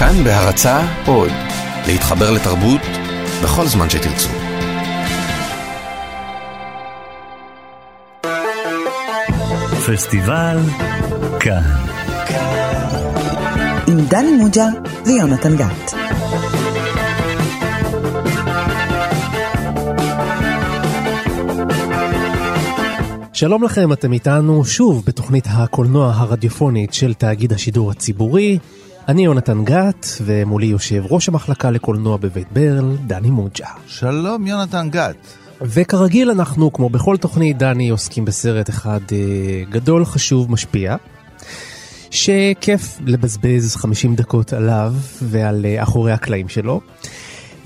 כאן בהרצה עוד, להתחבר לתרבות בכל זמן שתרצו. פסטיבל כאן. עם דני מוג'ה ויונתן גת. שלום לכם, אתם איתנו שוב בתוכנית הקולנוע הרדיופונית של תאגיד השידור הציבורי. אני יונתן גת, ומולי יושב ראש המחלקה לקולנוע בבית ברל, דני מוג'ה. שלום יונתן גת. וכרגיל אנחנו, כמו בכל תוכנית, דני, עוסקים בסרט אחד אה, גדול, חשוב, משפיע, שכיף לבזבז 50 דקות עליו ועל אה, אחורי הקלעים שלו.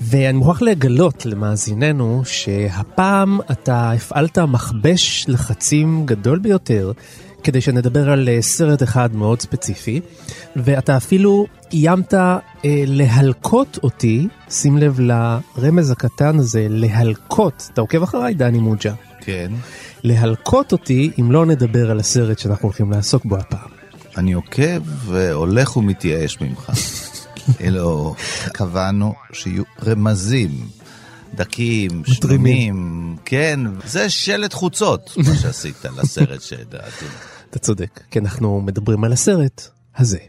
ואני מוכרח לגלות למאזיננו שהפעם אתה הפעלת מכבש לחצים גדול ביותר כדי שנדבר על אה, סרט אחד מאוד ספציפי, ואתה אפילו איימת אה, להלקות אותי, שים לב לרמז הקטן הזה, להלקות, אתה עוקב אחריי דני מוג'ה? כן. להלקות אותי אם לא נדבר על הסרט שאנחנו הולכים לעסוק בו הפעם. אני עוקב והולך ומתייאש ממך. אלו, קבענו שיהיו רמזים. דקים, שלמים, כן, זה שלט חוצות, מה שעשית לסרט שדעתי. אתה צודק, כי אנחנו מדברים על הסרט הזה.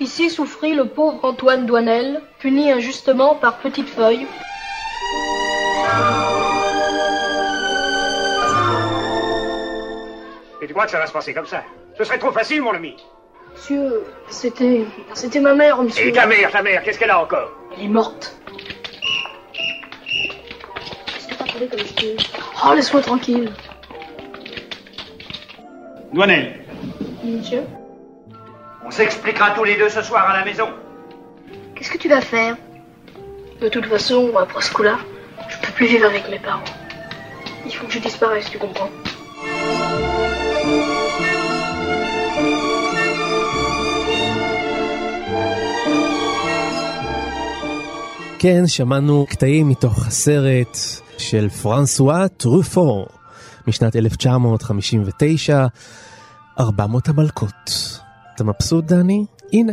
Ici souffrit le pauvre Antoine Douanel, puni injustement par Petite Feuille. Et tu crois que ça va se passer comme ça Ce serait trop facile, mon ami. Monsieur, c'était. C'était ma mère, monsieur. Et ta mère, ta mère, qu'est-ce qu'elle a encore? Elle est morte. Qu'est-ce que t'as trouvé comme style Oh, laisse-moi tranquille. Douanel, Monsieur on s'expliquera tous les deux ce soir à la maison. Qu'est-ce que tu vas faire? De toute façon, après ce coup-là, je peux plus vivre avec mes parents. Il faut que je disparaisse, tu comprends? כן, שמענו קטעים מתוך הסרט של פרנסואה טרופו משנת 1959, 400 המלכות. אתה מבסוט, דני? הנה,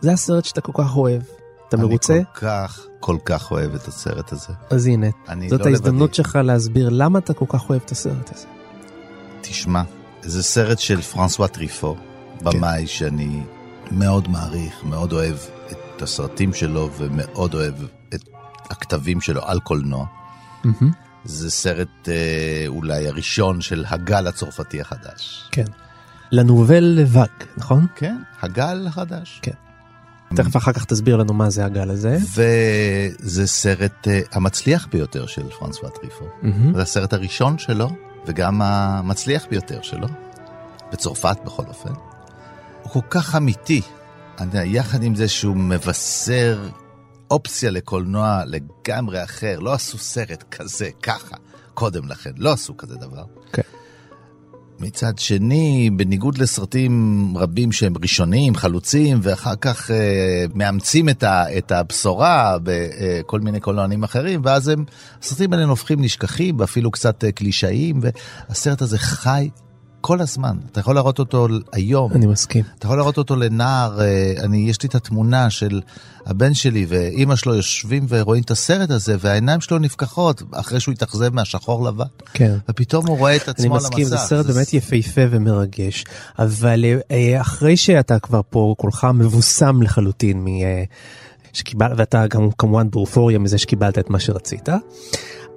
זה הסרט שאתה כל כך אוהב. אתה מרוצה? אני כל כך, כל כך אוהב את הסרט הזה. אז הנה, זאת לא ההזדמנות לבדי. שלך להסביר למה אתה כל כך אוהב את הסרט הזה. תשמע, זה סרט של פרנסואה טריפו, במאי שאני מאוד מעריך, מאוד אוהב את הסרטים שלו ומאוד אוהב הכתבים שלו על קולנוע. זה סרט אה, אולי הראשון של הגל הצרפתי החדש. כן. לנובל לבג, נכון? כן, הגל החדש. כן. תכף אחר כך תסביר לנו מה זה הגל הזה. וזה סרט אה, המצליח ביותר של פרנסואה טריפו. מהמם. זה הסרט הראשון שלו, וגם המצליח ביותר שלו, בצרפת בכל אופן. הוא כל כך אמיתי, יחד עם זה שהוא מבשר אופציה לקולנוע לגמרי אחר, לא עשו סרט כזה, ככה, קודם לכן, לא עשו כזה דבר. כן. מצד שני, בניגוד לסרטים רבים שהם ראשוניים, חלוצים, ואחר כך אה, מאמצים את, ה, את הבשורה בכל מיני קולנוענים אחרים, ואז הם, הסרטים האלה הופכים נשכחים, ואפילו קצת אה, קלישאיים, והסרט הזה חי כל הזמן. אתה יכול להראות אותו היום. אני מסכים. אתה יכול להראות אותו לנער, אה, אני, יש לי את התמונה של הבן שלי ואימא שלו יושבים ורואים את הסרט הזה, והעיניים שלו נפקחות אחרי שהוא התאכזב מהשחור לבן. כן. ופתאום הוא רואה את אני עצמו על המסך. מסכים, זה סרט באמת יפהפה ומרגש, אבל אה, אחרי שאתה כבר פה כולך מבוסם לחלוטין מ... אה, שקיבל, ואתה גם כמובן באופוריה מזה שקיבלת את מה שרצית,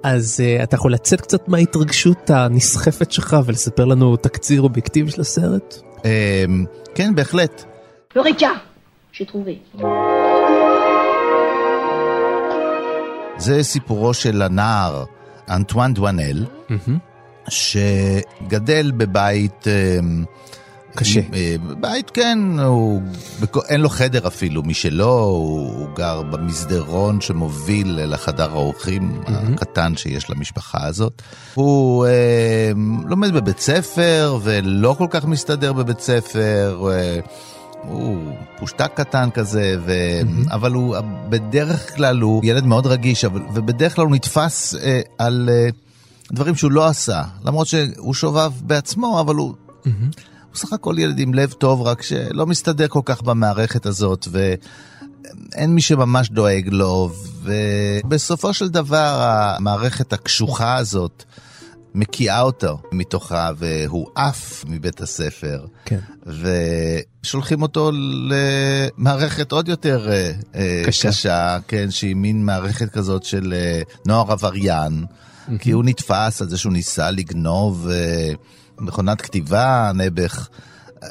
אז uh, אתה יכול לצאת קצת מההתרגשות הנסחפת שלך ולספר לנו תקציר אובייקטיבי של הסרט? אמ, כן, בהחלט. זה סיפורו של הנער אנטואן דואנל, שגדל בבית... אמ, קשה. אה, בית, כן, הוא, אין לו חדר אפילו משלו, הוא, הוא גר במסדרון שמוביל לחדר האורחים הקטן שיש למשפחה הזאת. הוא אה, לומד בבית ספר ולא כל כך מסתדר בבית ספר. אה, הוא פושטק קטן כזה, ו... mm-hmm. אבל הוא בדרך כלל הוא ילד מאוד רגיש, אבל... ובדרך כלל הוא נתפס אה, על אה, דברים שהוא לא עשה, למרות שהוא שובב בעצמו, אבל הוא... Mm-hmm. הוא סך הכל ילד עם לב טוב, רק שלא מסתדר כל כך במערכת הזאת, ואין מי שממש דואג לו, ובסופו של דבר המערכת הקשוחה הזאת, מקיאה אותו מתוכה, והוא עף מבית הספר. כן. ושולחים אותו למערכת עוד יותר אה, קשה. קשה, כן, שהיא מין מערכת כזאת של אה, נוער עבריין, כי הוא נתפס על זה שהוא ניסה לגנוב אה, מכונת כתיבה, נעבך.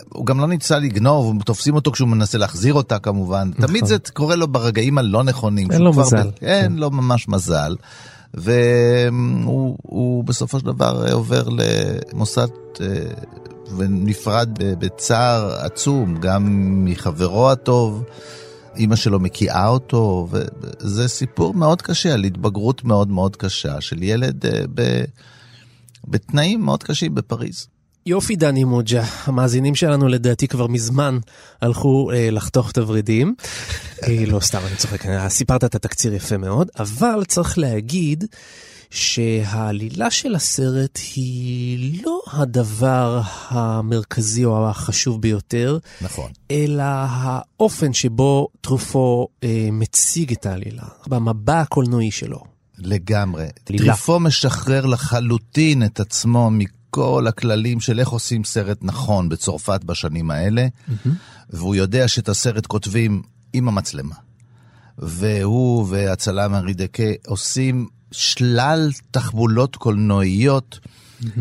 הוא גם לא ניסה לגנוב, תופסים אותו כשהוא מנסה להחזיר אותה כמובן. תמיד זה קורה לו ברגעים הלא נכונים. אין לו מזל. ב- אין לו ממש מזל. והוא הוא בסופו של דבר אה, עובר למוסד אה, ונפרד בצער עצום, גם מחברו הטוב, אימא שלו מקיאה אותו, וזה סיפור מאוד קשה, על התבגרות מאוד מאוד קשה של ילד אה, ב... בתנאים מאוד קשים בפריז. יופי דני מוג'ה, המאזינים שלנו לדעתי כבר מזמן הלכו אה, לחתוך את הוורידים. אה, לא סתם, אני צוחק, אה, סיפרת את התקציר יפה מאוד, אבל צריך להגיד שהעלילה של הסרט היא לא הדבר המרכזי או החשוב ביותר, נכון. אלא האופן שבו טרופו אה, מציג את העלילה, במבע הקולנועי שלו. לגמרי. טריפו משחרר לחלוטין את עצמו מכל הכללים של איך עושים סרט נכון בצרפת בשנים האלה, והוא יודע שאת הסרט כותבים עם המצלמה. והוא והצלם ארי דקה עושים שלל תחבולות קולנועיות,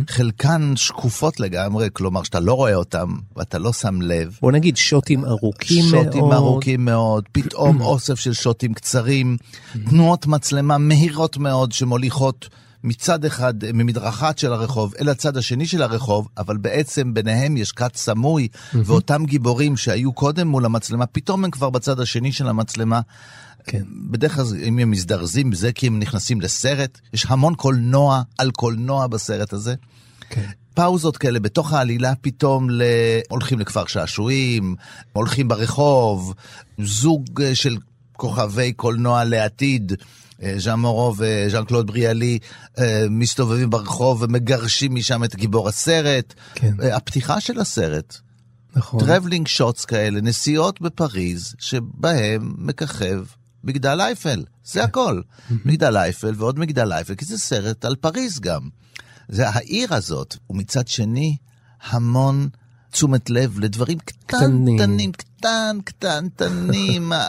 חלקן שקופות לגמרי, כלומר שאתה לא רואה אותן ואתה לא שם לב. בוא נגיד שוטים ארוכים מאוד. שוטים ארוכים מאוד, פתאום אוסף של שוטים קצרים, תנועות מצלמה מהירות מאוד שמוליכות מצד אחד ממדרכת של הרחוב אל הצד השני של הרחוב, אבל בעצם ביניהם יש כת סמוי, ואותם גיבורים שהיו קודם מול המצלמה, פתאום הם כבר בצד השני של המצלמה. כן. בדרך כלל אם הם מזדרזים בזה כי הם נכנסים לסרט, יש המון קולנוע על קולנוע בסרט הזה. כן. פאוזות כאלה בתוך העלילה פתאום ל... הולכים לכפר שעשועים, הולכים ברחוב, זוג אה, של כוכבי קולנוע לעתיד. אה, ז'אן מורו וז'אן קלוד בריאלי אה, מסתובבים ברחוב ומגרשים משם את גיבור הסרט. כן. הפתיחה של הסרט, נכון. traveling shots כאלה, נסיעות בפריז, שבהם מככב מגדל אייפל, זה הכל. מגדל אייפל ועוד מגדל אייפל, כי זה סרט על פריז גם. זה העיר הזאת, ומצד שני, המון תשומת לב לדברים. קטנטנים, קטן, קטנטנים.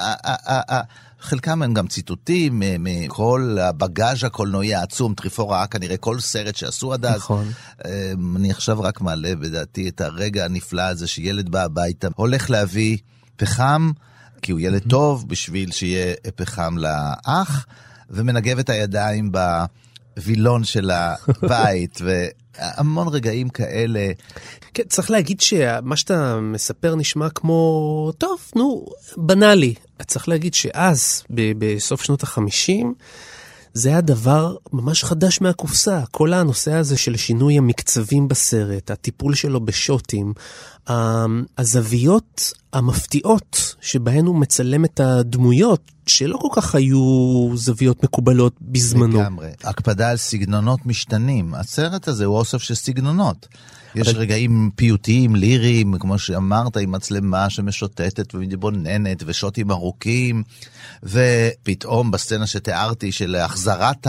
חלקם הם גם ציטוטים מ- מכל הבגאז' הקולנועי העצום, טריפו ראה כנראה כל סרט שעשו עד אז. נכון. אמ, אני עכשיו רק מעלה בדעתי את הרגע הנפלא הזה שילד בא הביתה, הולך להביא פחם, כי הוא ילד טוב בשביל שיהיה פחם לאח, ומנגב את הידיים בווילון של הבית, והמון רגעים כאלה. כן, צריך להגיד שמה שאתה מספר נשמע כמו, טוב, נו, בנאלי. צריך להגיד שאז, בסוף שנות החמישים, זה היה דבר ממש חדש מהקופסה. כל הנושא הזה של שינוי המקצבים בסרט, הטיפול שלו בשוטים, הזוויות המפתיעות שבהן הוא מצלם את הדמויות, שלא כל כך היו זוויות מקובלות בזמנו. לגמרי. הקפדה על סגנונות משתנים. הסרט הזה הוא אוסף של סגנונות. יש אבל- רגעים פיוטיים, ליריים, כמו שאמרת, עם מצלמה שמשוטטת ומתבוננת, ושוטים ארוכים, ופתאום בסצנה שתיארתי של החזרת.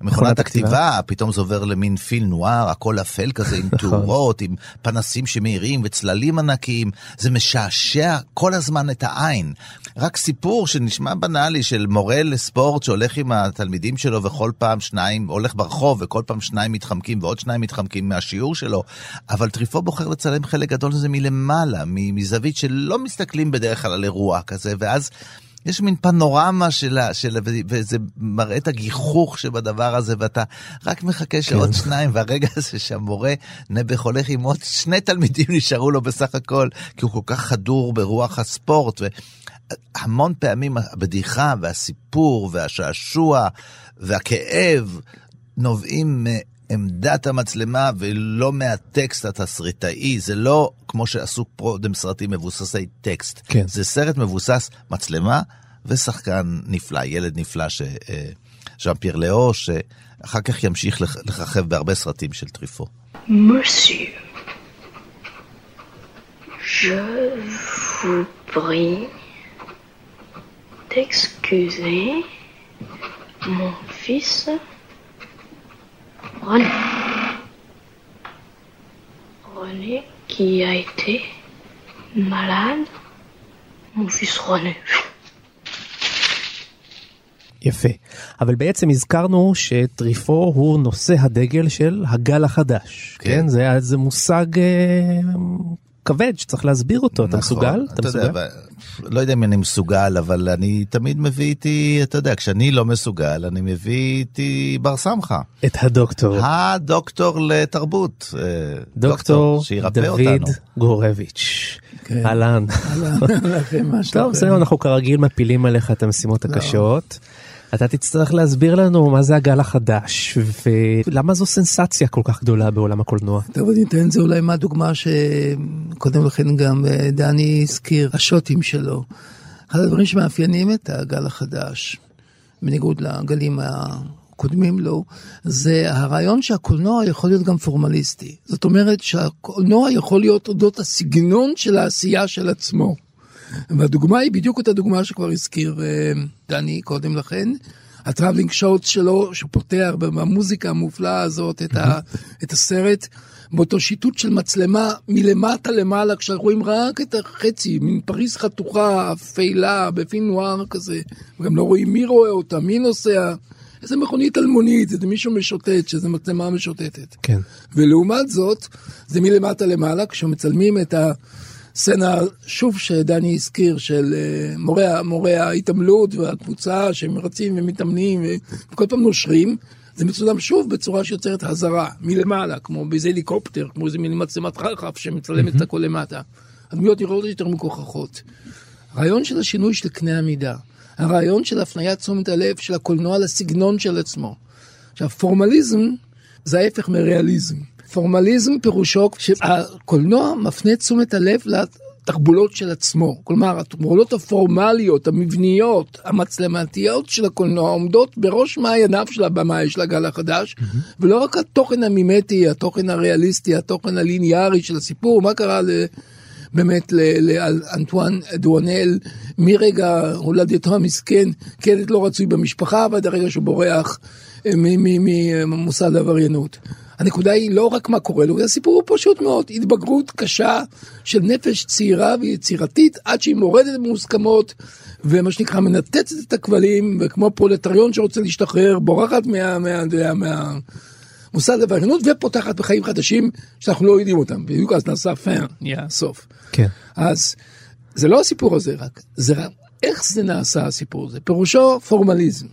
מכונת הכתיבה, פתאום זה עובר למין פיל נואר, הכל אפל כזה, עם תאורות, עם פנסים שמאירים וצללים ענקיים. זה משעשע כל הזמן את העין. רק סיפור שנשמע בנאלי של מורה לספורט שהולך עם התלמידים שלו וכל פעם שניים, הולך ברחוב וכל פעם שניים מתחמקים ועוד שניים מתחמקים מהשיעור שלו, אבל טריפו בוחר לצלם חלק גדול מזה מלמעלה, מזווית שלא מסתכלים בדרך כלל על אירוע כזה, ואז... יש מין פנורמה שלה, של, וזה מראה את הגיחוך שבדבר הזה, ואתה רק מחכה שעוד שניים, והרגע הזה שהמורה נעבך הולך עם עוד שני תלמידים נשארו לו בסך הכל, כי הוא כל כך חדור ברוח הספורט. והמון פעמים הבדיחה והסיפור והשעשוע והכאב נובעים מעמדת המצלמה ולא מהטקסט התסריטאי. זה לא כמו שעשו קודם סרטים מבוססי טקסט. כן. זה סרט מבוסס מצלמה ושחקן נפלא, ילד נפלא, ש... אה, ז'אן פייר לאו, שאחר כך ימשיך לכ- לככב בהרבה סרטים של טריפו. Monsieur. Je vous prie d'excuser mon fils René. René qui a été malade. Mon fils René. יפה. אבל בעצם הזכרנו שטריפו הוא נושא הדגל של הגל החדש. כן, כן זה, זה מושג אה, כבד שצריך להסביר אותו. אתה נכון, מסוגל? אתה אתה מסוגל? יודע, לא יודע אם אני מסוגל, אבל אני תמיד מביא איתי, אתה יודע, כשאני לא מסוגל, אני מביא איתי בר סמכה. את הדוקטור. הדוקטור לתרבות. אה, דוקטור שירפא דוד אותנו. גורביץ'. כן. אהלן. לכם מה טוב, שלומכם? זהו, אנחנו כרגיל מפילים עליך את המשימות לא. הקשות. אתה תצטרך להסביר לנו מה זה הגל החדש ולמה זו סנסציה כל כך גדולה בעולם הקולנוע. טוב, אני אתן זה אולי מהדוגמה שקודם לכן גם אה, דני הזכיר, השוטים שלו. אחד הדברים שמאפיינים את הגל החדש, בניגוד לגלים הקודמים לו, זה הרעיון שהקולנוע יכול להיות גם פורמליסטי. זאת אומרת שהקולנוע יכול להיות אודות הסגנון של העשייה של עצמו. והדוגמה היא בדיוק אותה דוגמה שכבר הזכיר אה, דני קודם לכן. ה traveling shot שלו, שפותח במוזיקה המופלאה הזאת את, ה, את הסרט, באותו שיטוט של מצלמה מלמטה למעלה, כשרואים רק את החצי, מין פריז חתוכה, אפלה, בפילם נואר כזה, וגם לא רואים מי רואה אותה, מי נוסע, איזה מכונית אלמונית, איזה מישהו משוטט, שזה מצלמה משוטטת. כן. ולעומת זאת, זה מלמטה למעלה, כשמצלמים את הסצנה, שוב שדני הזכיר, של אה, מורי, מורי ההתעמלות והקבוצה שהם רצים ומתאמנים וכל פעם נושרים, זה מצולם שוב בצורה שיוצרת הזרה, מלמעלה, כמו באיזה הליקופטר, כמו איזה מין מצלמת חרחף שמצלמת את הכל למטה. הדמויות נראות יותר מגוחכות. הרעיון של השינוי של קנה המידה, הרעיון של הפניית תשומת הלב של הקולנוע לסגנון של עצמו. עכשיו, פורמליזם זה ההפך מריאליזם. פורמליזם פירושו שהקולנוע מפנה תשומת הלב לתחבולות של עצמו. כלומר, התחבולות הפורמליות, המבניות, המצלמתיות של הקולנוע עומדות בראש מעייניו של הבמאי של הגל החדש, ולא רק התוכן המימטי, התוכן הריאליסטי, התוכן הליניארי של הסיפור, מה קרה ל... באמת לאנטואן דואנל מרגע הולדתו המסכן כילד לא רצוי במשפחה ועד הרגע שהוא בורח אה, ממוסד העבריינות. הנקודה היא לא רק מה קורה לו, הסיפור הוא פשוט מאוד, התבגרות קשה של נפש צעירה ויצירתית עד שהיא מורדת במוסכמות ומה שנקרא מנתצת את הכבלים וכמו פרולטריון שרוצה להשתחרר בורחת מה... מה, מה, מה מוסד העבריינות ופותחת בחיים חדשים שאנחנו לא יודעים אותם, בדיוק אז נעשה פיין, נהיה סוף. כן. אז זה לא הסיפור הזה רק, זה רק איך זה נעשה הסיפור הזה, פירושו פורמליזם.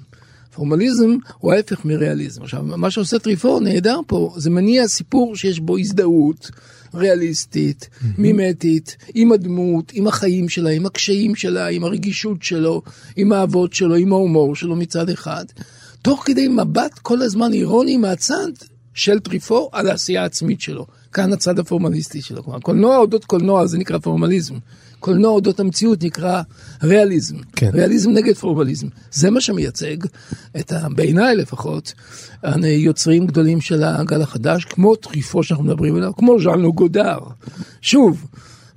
פורמליזם הוא ההפך מריאליזם. עכשיו, מה שעושה טריפור נהדר פה, זה מניע סיפור שיש בו הזדהות ריאליסטית, מימטית, עם הדמות, עם החיים שלה, עם הקשיים שלה, עם הרגישות שלו, עם האהבות שלו, עם ההומור שלו מצד אחד, תוך כדי מבט כל הזמן אירוני מהצד של טריפו על העשייה העצמית שלו. כאן הצד הפורמליסטי שלו. כלומר, קולנוע אודות קולנוע זה נקרא פורמליזם. קולנוע אודות המציאות נקרא ריאליזם. כן. ריאליזם נגד פורמליזם. זה מה שמייצג את ה... בעיניי לפחות, יוצרים גדולים של הגל החדש, כמו טריפו שאנחנו מדברים עליו, כמו ז'אן גודר. שוב,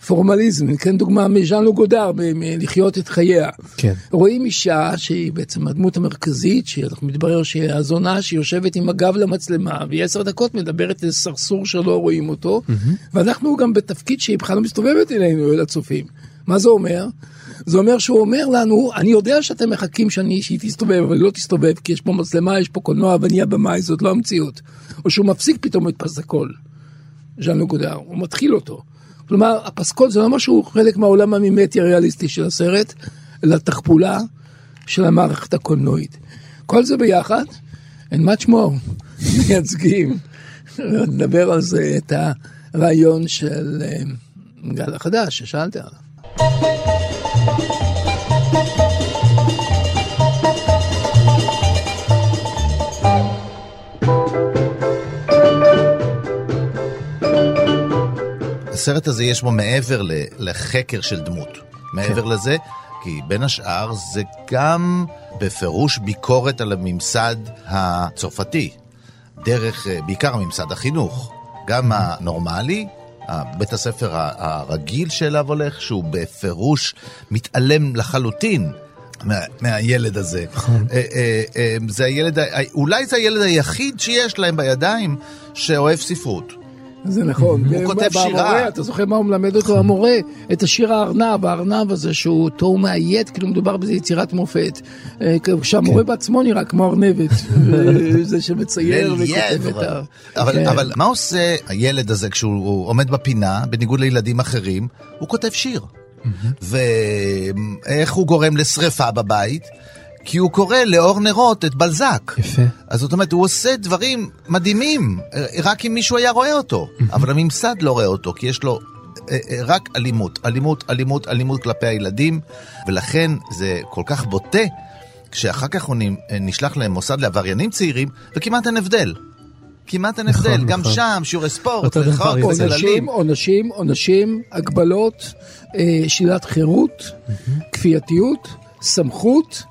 פורמליזם, ניתן דוגמה מז'אן לו גודר, מלחיות את חייה. כן. רואים אישה שהיא בעצם הדמות המרכזית, שאנחנו מתברר שהיא הזונה שיושבת עם הגב למצלמה, והיא עשר דקות מדברת על סרסור שלא רואים אותו, ואנחנו גם בתפקיד שהיא בכלל לא מסתובבת אלינו, אל הצופים. מה זה אומר? זה אומר שהוא אומר לנו, אני יודע שאתם מחכים שאני, שהיא תסתובב, אבל היא לא תסתובב, כי יש פה מצלמה, יש פה קולנוע, ואני הבמאי, זאת לא המציאות. או שהוא מפסיק פתאום את פסקול, ז'אן לוגודר, הוא מתחיל אותו. כלומר, הפסקול זה לא משהו חלק מהעולם המימטי הריאליסטי של הסרט, אלא תחפולה של המערכת הקולנועית. כל זה ביחד, and much more, מייצגים, נדבר על זה, את הרעיון של אה, גל החדש ששאלת עליו. הסרט הזה יש בו מעבר לחקר של דמות. מעבר כן. לזה, כי בין השאר זה גם בפירוש ביקורת על הממסד הצרפתי. דרך, אה, בעיקר ממסד החינוך. גם הנורמלי, בית הספר הרגיל שאליו הולך, שהוא בפירוש מתעלם לחלוטין. מה, מהילד הזה. נכון. אה, אה, זה הילד, אולי זה הילד היחיד שיש להם בידיים שאוהב ספרות. זה נכון. הוא כותב והמורה, שירה. אתה זוכר מה הוא מלמד אותו המורה? את השיר הארנב, הארנב הזה שהוא אותו הוא מאיית, כאילו מדובר באיזה יצירת מופת. אה, כשהמורה כן. בעצמו נראה כמו ארנבת. אה, זה שמצייר וכותב את ה... כן. אבל מה עושה הילד הזה כשהוא עומד בפינה, בניגוד לילדים אחרים? הוא כותב שיר. ואיך הוא גורם לשריפה בבית? כי הוא קורא לאור נרות את בלזק. יפה. אז זאת אומרת, הוא עושה דברים מדהימים, אה, רק אם מישהו היה רואה אותו. אבל הממסד לא רואה אותו, כי יש לו אה, אה, רק אלימות, אלימות, אלימות, אלימות כלפי הילדים, ולכן זה כל כך בוטה, כשאחר כך הוא נשלח למוסד לעבריינים צעירים, וכמעט אין הבדל. כמעט אין נכון, הבדל, גם נכון. שם שיעורי ספורט. צללים. עונשים, עונשים, עונשים, הגבלות, שלילת חירות, כפייתיות, סמכות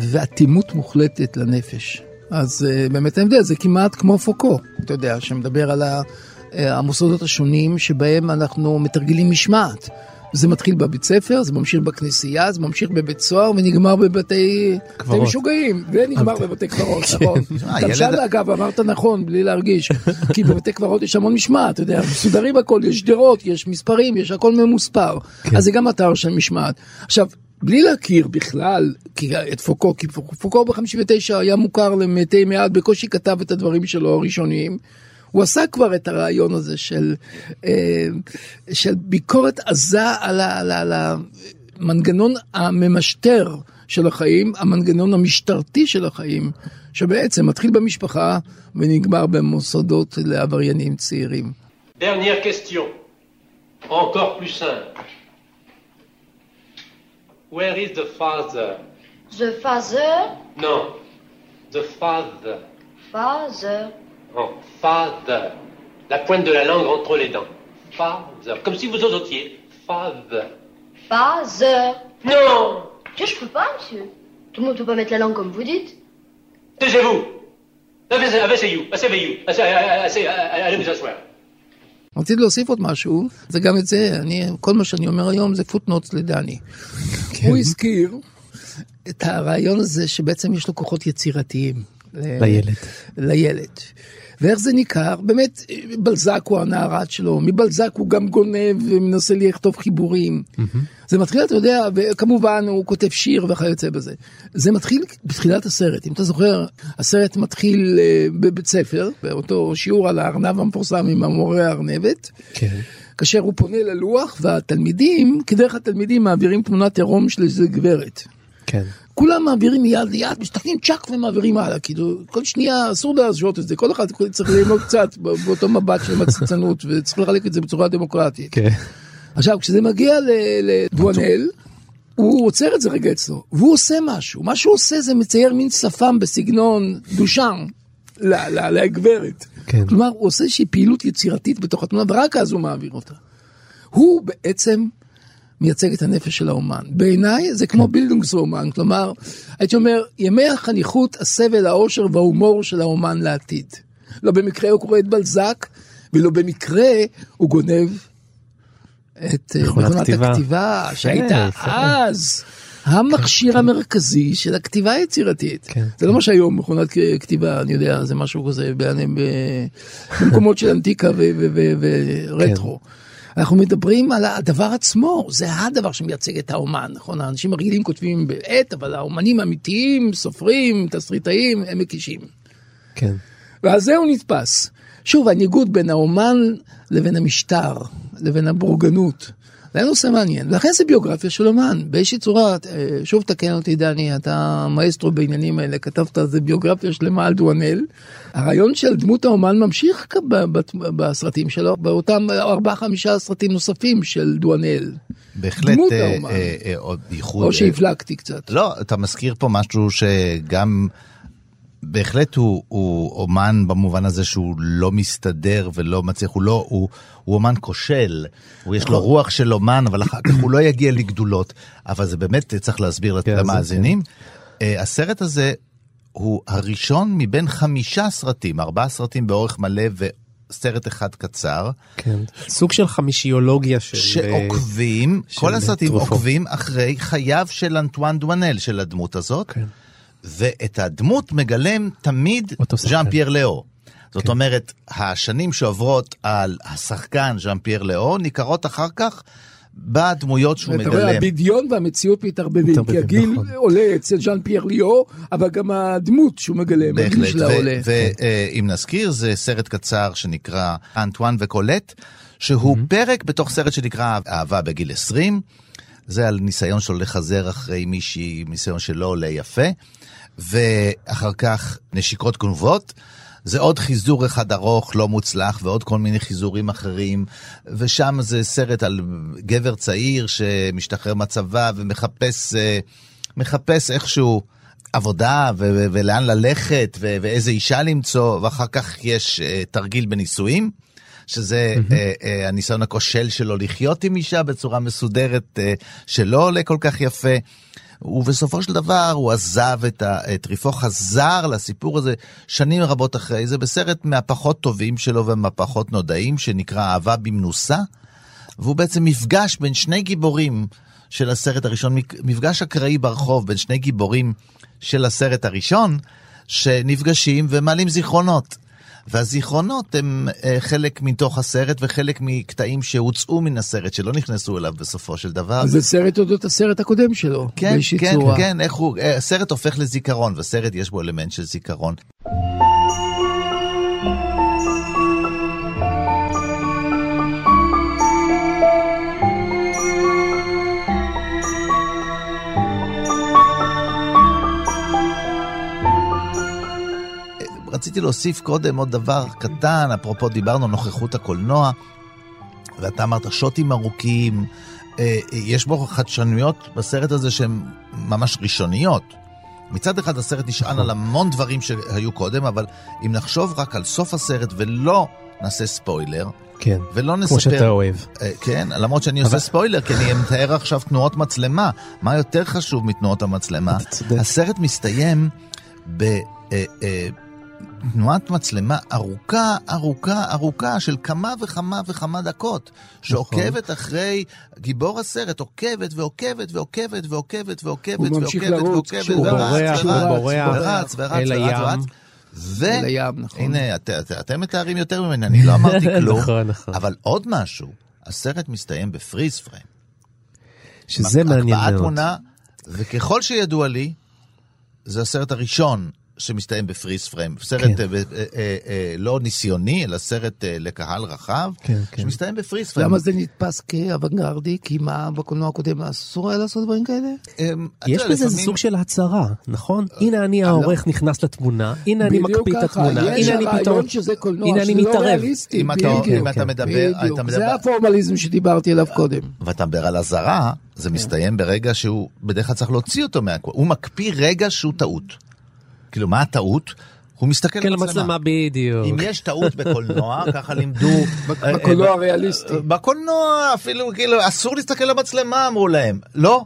ואטימות מוחלטת לנפש. אז אה, באמת ההבדל זה כמעט כמו פוקו, אתה יודע, שמדבר על אה, המוסדות השונים שבהם אנחנו מתרגלים משמעת. זה מתחיל בבית ספר, זה ממשיך בכנסייה, זה ממשיך בבית סוהר ונגמר בבתי קברות. בתי משוגעים, ונגמר בבתי קברות, נכון. אה, גם שם אגב אמרת נכון, בלי להרגיש, כי בבתי קברות יש המון משמעת, אתה יודע, מסודרים הכל, יש שדרות, יש מספרים, יש הכל ממוספר, אז זה גם אתר של משמעת. עכשיו, בלי להכיר בכלל את פוקו, כי פוק- פוקו ב-59 היה מוכר למתי מעט, בקושי כתב את הדברים שלו הראשוניים. הוא עשה כבר את הרעיון הזה של, אה, של ביקורת עזה על המנגנון הממשטר של החיים, המנגנון המשטרתי של החיים, שבעצם מתחיל במשפחה ונגמר במוסדות לעבריינים צעירים. Dernière question, encore plus simple. Where is the father? The father, Non, the father. father, Non, father. La pointe de la langue entre les dents. Father. Comme si vous osotiez. Father. father. Non Que je peux pas, monsieur. Tout le monde peut pas mettre la langue comme vous dites. Taisez-vous Asseyez-vous, asseyez-vous, asseyez- allez vous asseoir. רציתי להוסיף עוד משהו, זה גם את זה, אני, כל מה שאני אומר היום זה פוטנוטס לדני. הוא הזכיר את הרעיון הזה שבעצם יש לו כוחות יצירתיים. לילד. לילד. ואיך זה ניכר? באמת, בלזק הוא הנערת שלו, מבלזק הוא גם גונב ומנסה לכתוב חיבורים. זה מתחיל, אתה יודע, וכמובן הוא כותב שיר וכיוצא בזה. זה מתחיל בתחילת הסרט, אם אתה זוכר, הסרט מתחיל אה, בבית ספר, באותו שיעור על הארנב המפורסם עם המורה הארנבת. כן. כאשר הוא פונה ללוח והתלמידים, כדרך התלמידים מעבירים תמונת עירום של איזה גברת. כן. כולם מעבירים מיד ליד, מסתכלים צ'אק ומעבירים הלאה, כאילו, כל שנייה אסור להשעות את זה, כל אחד צריך ללמוד קצת באותו מבט של מצצנות, וצריך לחלק את זה בצורה דמוקרטית. כן. עכשיו, כשזה מגיע לדואנל, הוא עוצר את זה רגע אצלו, והוא עושה משהו, מה שהוא עושה זה מצייר מין שפם בסגנון דושן לגברת. כן. כלומר, הוא עושה איזושהי פעילות יצירתית בתוך התמונה, ורק אז הוא מעביר אותה. הוא בעצם מייצג את הנפש של האומן. בעיניי זה כמו בילדונגסרומן, כלומר, הייתי אומר, ימי החניכות, הסבל, העושר וההומור של האומן לעתיד. לא במקרה הוא קורא את בלזק, ולא במקרה הוא גונב את אה, מכונת מכונת כתיבה. הכתיבה, שהייתה יפה. אז המכשיר המרכזי של הכתיבה היצירתית. כן. זה לא מה שהיום מכונת כתיבה, אני יודע, זה משהו כזה במקומות של אנטיקה ורטרו. אנחנו מדברים על הדבר עצמו, זה הדבר שמייצג את האומן, נכון? האנשים הרגילים כותבים בעט, אבל האומנים האמיתיים, סופרים, תסריטאים, הם מקישים. כן. ועל זה הוא נתפס. שוב, הניגוד בין האומן לבין המשטר, לבין הבורגנות. זה נושא מעניין, ולכן זה ביוגרפיה של אומן, באיזושהי צורה, אה, שוב תקן אותי דני, אתה מאסטרו בעניינים האלה, כתבת על זה ביוגרפיה שלמה על דואנל. הרעיון של דמות האומן ממשיך בסרטים שלו, באותם ארבעה חמישה סרטים נוספים של דואנל. בהחלט, דמות אה, האומן. אה, אה, ייחוד. או אה, שהפלגתי קצת. לא, אתה מזכיר פה משהו שגם בהחלט הוא, הוא אומן במובן הזה שהוא לא מסתדר ולא מצליח, הוא לא, הוא, הוא אומן כושל, הוא יש לו רוח של אומן, אבל אחר כך הוא לא יגיע לגדולות, אבל זה באמת צריך להסביר כן, למאזינים. אה, הסרט הזה הוא הראשון מבין חמישה סרטים, ארבעה סרטים באורך מלא סרט אחד קצר, כן. סוג של חמישיולוגיה של... שעוקבים, של כל הסרטים טרופו. עוקבים אחרי חייו של אנטואן דואנל, של הדמות הזאת, כן. ואת הדמות מגלם תמיד. ז'אן פייר לאו. זאת כן. אומרת, השנים שעוברות על השחקן ז'אן פייר לאו ניכרות אחר כך בדמויות שהוא ואתה רואה, מגלם. הבדיון והמציאות מתערבבים, כי הגיל נכון. עולה אצל ז'אן פייר ליאו, אבל גם הדמות שהוא מגלם, הגיל שלה עולה. ואם נזכיר, זה סרט קצר שנקרא אנטואן וקולט, שהוא פרק בתוך סרט שנקרא אהבה בגיל 20. זה על ניסיון שלו לחזר אחרי מישהי, ניסיון שלא עולה יפה, ואחר כך נשיקות גנובות. זה עוד חיזור אחד ארוך, לא מוצלח, ועוד כל מיני חיזורים אחרים, ושם זה סרט על גבר צעיר שמשתחרר מהצבא ומחפש אה, מחפש איכשהו עבודה ו- ולאן ללכת ו- ואיזה אישה למצוא, ואחר כך יש אה, תרגיל בנישואים. שזה אה, אה, הניסיון הכושל שלו לחיות עם אישה בצורה מסודרת אה, שלא עולה כל כך יפה. ובסופו של דבר הוא עזב את ה... את ריפו, חזר לסיפור הזה שנים רבות אחרי זה, בסרט מהפחות טובים שלו ומהפחות נודעים, שנקרא אהבה במנוסה, והוא בעצם מפגש בין שני גיבורים של הסרט הראשון, מפגש אקראי ברחוב בין שני גיבורים של הסרט הראשון, שנפגשים ומעלים זיכרונות. והזיכרונות הם אה, חלק מתוך הסרט וחלק מקטעים שהוצאו מן הסרט, שלא נכנסו אליו בסופו של דבר. זה סרט אודות הסרט הקודם שלו, כן, באיזושהי כן, צורה. כן, איך הוא, אה, הסרט הופך לזיכרון, וסרט יש בו אלמנט של זיכרון. רציתי להוסיף קודם עוד דבר קטן, אפרופו דיברנו נוכחות הקולנוע, ואתה אמרת שוטים ארוכים, אה, יש בו חדשנויות בסרט הזה שהן ממש ראשוניות. מצד אחד הסרט נשען על המון דברים שהיו קודם, אבל אם נחשוב רק על סוף הסרט ולא נעשה ספוילר, כן, ולא נספר... כמו שאתה אוהב. אה, כן, למרות שאני עושה ספוילר, כי אני מתאר עכשיו תנועות מצלמה. מה יותר חשוב מתנועות המצלמה? הסרט מסתיים בתנועת מצלמה ארוכה, ארוכה, ארוכה, של כמה וכמה וכמה דקות, שעוקבת אחרי גיבור הסרט, עוקבת ועוקבת ועוקבת ועוקבת ועוקבת ועוקבת ועוקבת בורח, ורץ ורץ ורץ ורץ ורץ. ו... הים, נכון. הנה, את, את, אתם מתארים יותר ממני, אני לא אמרתי כלום. נכון, נכון. אבל עוד משהו, הסרט מסתיים בפריז פריים. שזה מעניין הקפאת מאוד. תמונה, וככל שידוע לי, זה הסרט הראשון שמסתיים בפריז פריים. סרט כן. אה, אה, אה, אה, לא ניסיוני, אלא סרט אה, לקהל רחב, כן, כן. שמסתיים בפריז פריים. למה זה נתפס כאוונגרדי? כי מה, בקולנוע הקודם אסור היה לעשות דברים כאלה? אמ, יש בזה לפעמים- סוג של הצהרה, נכון? הנה אני העורך נכנס לתמונה, הנה אני מקפיא את התמונה, הנה אני פתאום, הנה אני לא מתערב. אם אתה- בדיוק. אם אתה מדבר- אתה מדבר- זה הפורמליזם שדיברתי עליו קודם. ואתה מדבר על אזהרה, זה כן. מסתיים ברגע שהוא, בדרך כלל צריך להוציא אותו מהכל. הוא מקפיא רגע שהוא טעות. כאילו, מה הטעות? הוא מסתכל כן, למצלמה. למצלמה בדיוק. אם יש טעות בקולנוע, ככה לימדו... אה, בקולנוע אה, הריאליסטי. בקולנוע אפילו, כאילו, אסור להסתכל למצלמה, אמרו להם. לא.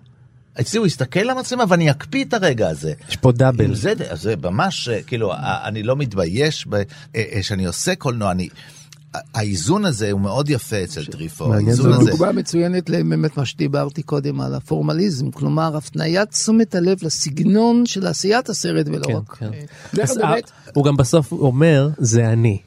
אצלי הוא יסתכל למצלמה ואני אקפיא את הרגע הזה. יש פה דאבל. זה, זה ממש, אה, כאילו, אני לא מתבייש ב- שאני עושה קולנוע, אני... האיזון הזה הוא מאוד יפה אצל טריפו, מעניין, האיזון זו הזה. דוגמה מצוינת לבאמת מה שדיברתי קודם על הפורמליזם, כלומר הפניית תשומת הלב לסגנון של עשיית הסרט ולא כן, רק. כן. הוא גם בסוף אומר, זה אני.